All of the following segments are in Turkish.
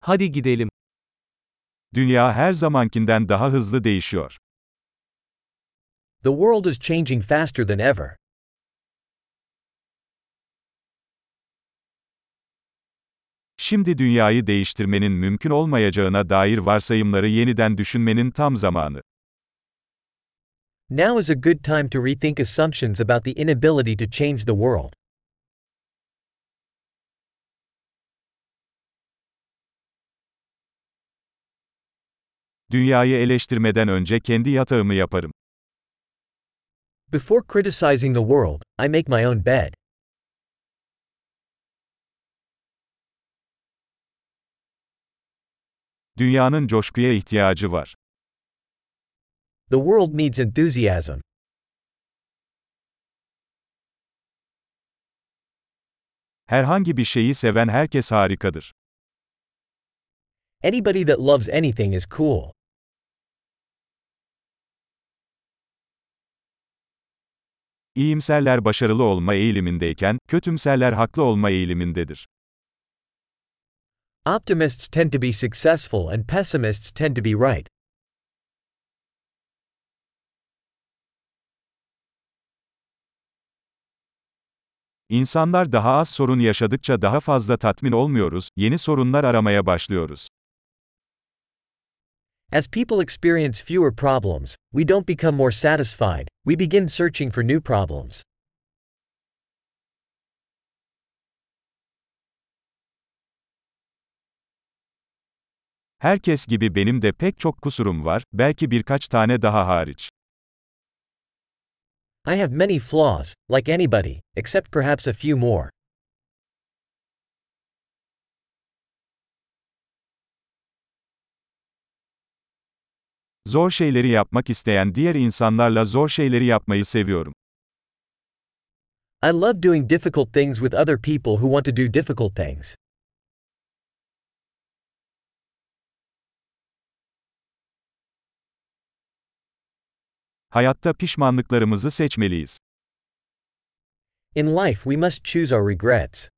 Hadi gidelim. Dünya her zamankinden daha hızlı değişiyor. The world is changing faster than ever. Şimdi dünyayı değiştirmenin mümkün olmayacağına dair varsayımları yeniden düşünmenin tam zamanı. Now is a good time to rethink assumptions about the inability to change the world. Dünyayı eleştirmeden önce kendi yatağımı yaparım. Before criticizing the world, I make my own bed. Dünyanın coşkuya ihtiyacı var. The world needs enthusiasm. Herhangi bir şeyi seven herkes harikadır. Anybody that loves anything is cool. İyimserler başarılı olma eğilimindeyken, kötümserler haklı olma eğilimindedir. Optimists tend to be successful and pessimists tend to be right. İnsanlar daha az sorun yaşadıkça daha fazla tatmin olmuyoruz, yeni sorunlar aramaya başlıyoruz. As people experience fewer problems, we don't become more satisfied, we begin searching for new problems. Herkes gibi benim de pek çok kusurum var, belki birkaç tane daha hariç. I have many flaws, like anybody, except perhaps a few more. Zor şeyleri yapmak isteyen diğer insanlarla zor şeyleri yapmayı seviyorum. I love doing difficult things with other people who want to do difficult things. Hayatta pişmanlıklarımızı seçmeliyiz. In life, we must choose our regrets.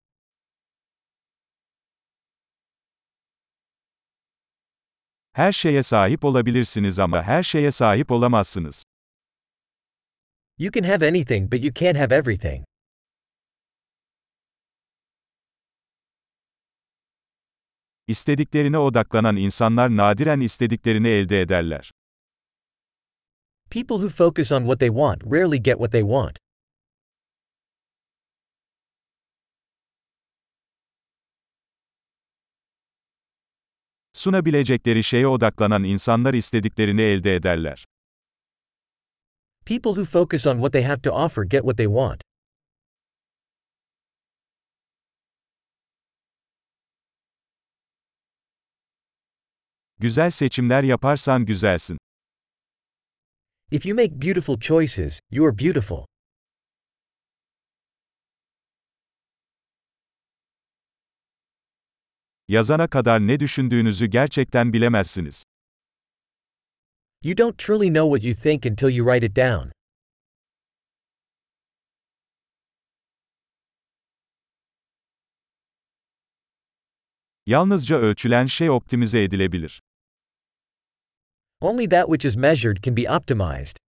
Her şeye sahip olabilirsiniz ama her şeye sahip olamazsınız. You can have anything, but you can't have everything. İstediklerine odaklanan insanlar nadiren istediklerini elde ederler. People who focus on what they want rarely get what they want. Sunabilecekleri şeye odaklanan insanlar istediklerini elde ederler. People who focus on what they have to offer get what they want. Güzel seçimler yaparsan güzelsin. If you make beautiful choices, you are beautiful. Yazana kadar ne düşündüğünüzü gerçekten bilemezsiniz. You don't truly know what you think until you write it down. Yalnızca ölçülen şey optimize edilebilir. Only that which is measured can be optimized.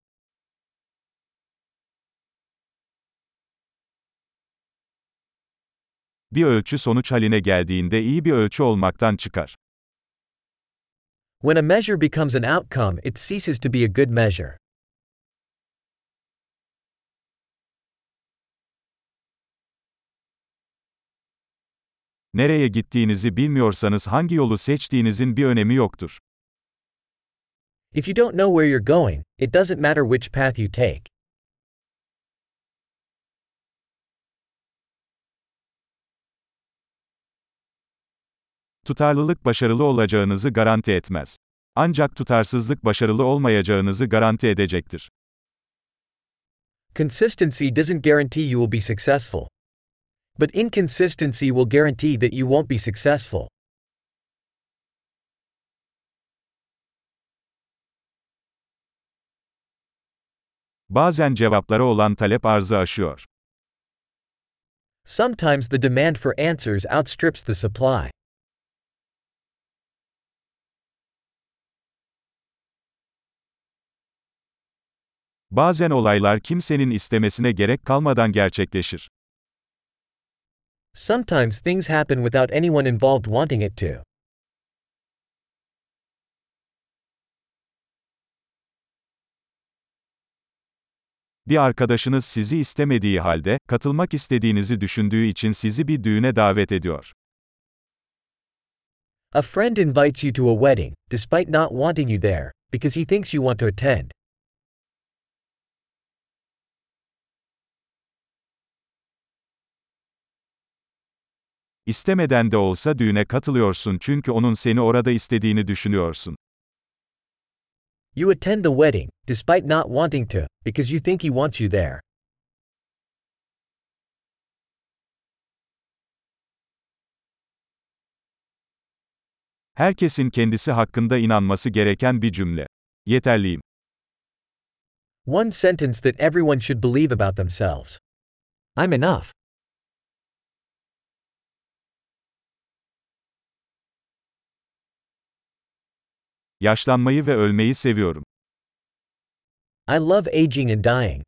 Bir ölçü sonuç haline geldiğinde iyi bir ölçü olmaktan çıkar. When a measure becomes an outcome, it ceases to be a good measure. Nereye gittiğinizi bilmiyorsanız hangi yolu seçtiğinizin bir önemi yoktur. If you don't know where you're going, it doesn't matter which path you take. Tutarlılık başarılı olacağınızı garanti etmez. Ancak tutarsızlık başarılı olmayacağınızı garanti edecektir. Consistency doesn't guarantee you will be successful. But inconsistency will guarantee that you won't be successful. Bazen cevaplara olan talep arzı aşıyor. Sometimes the demand for answers outstrips the supply. Bazen olaylar kimsenin istemesine gerek kalmadan gerçekleşir. Sometimes things happen without anyone involved wanting it to. Bir arkadaşınız sizi istemediği halde, katılmak istediğinizi düşündüğü için sizi bir düğüne davet ediyor. A friend invites you to a wedding, despite not wanting you there, because he thinks you want to attend. İstemeden de olsa düğüne katılıyorsun çünkü onun seni orada istediğini düşünüyorsun. You attend the wedding, despite not wanting to, because you think he wants you there. Herkesin kendisi hakkında inanması gereken bir cümle. Yeterliyim. One sentence that everyone should believe about themselves. I'm enough. Yaşlanmayı ve ölmeyi seviyorum. I love aging and dying.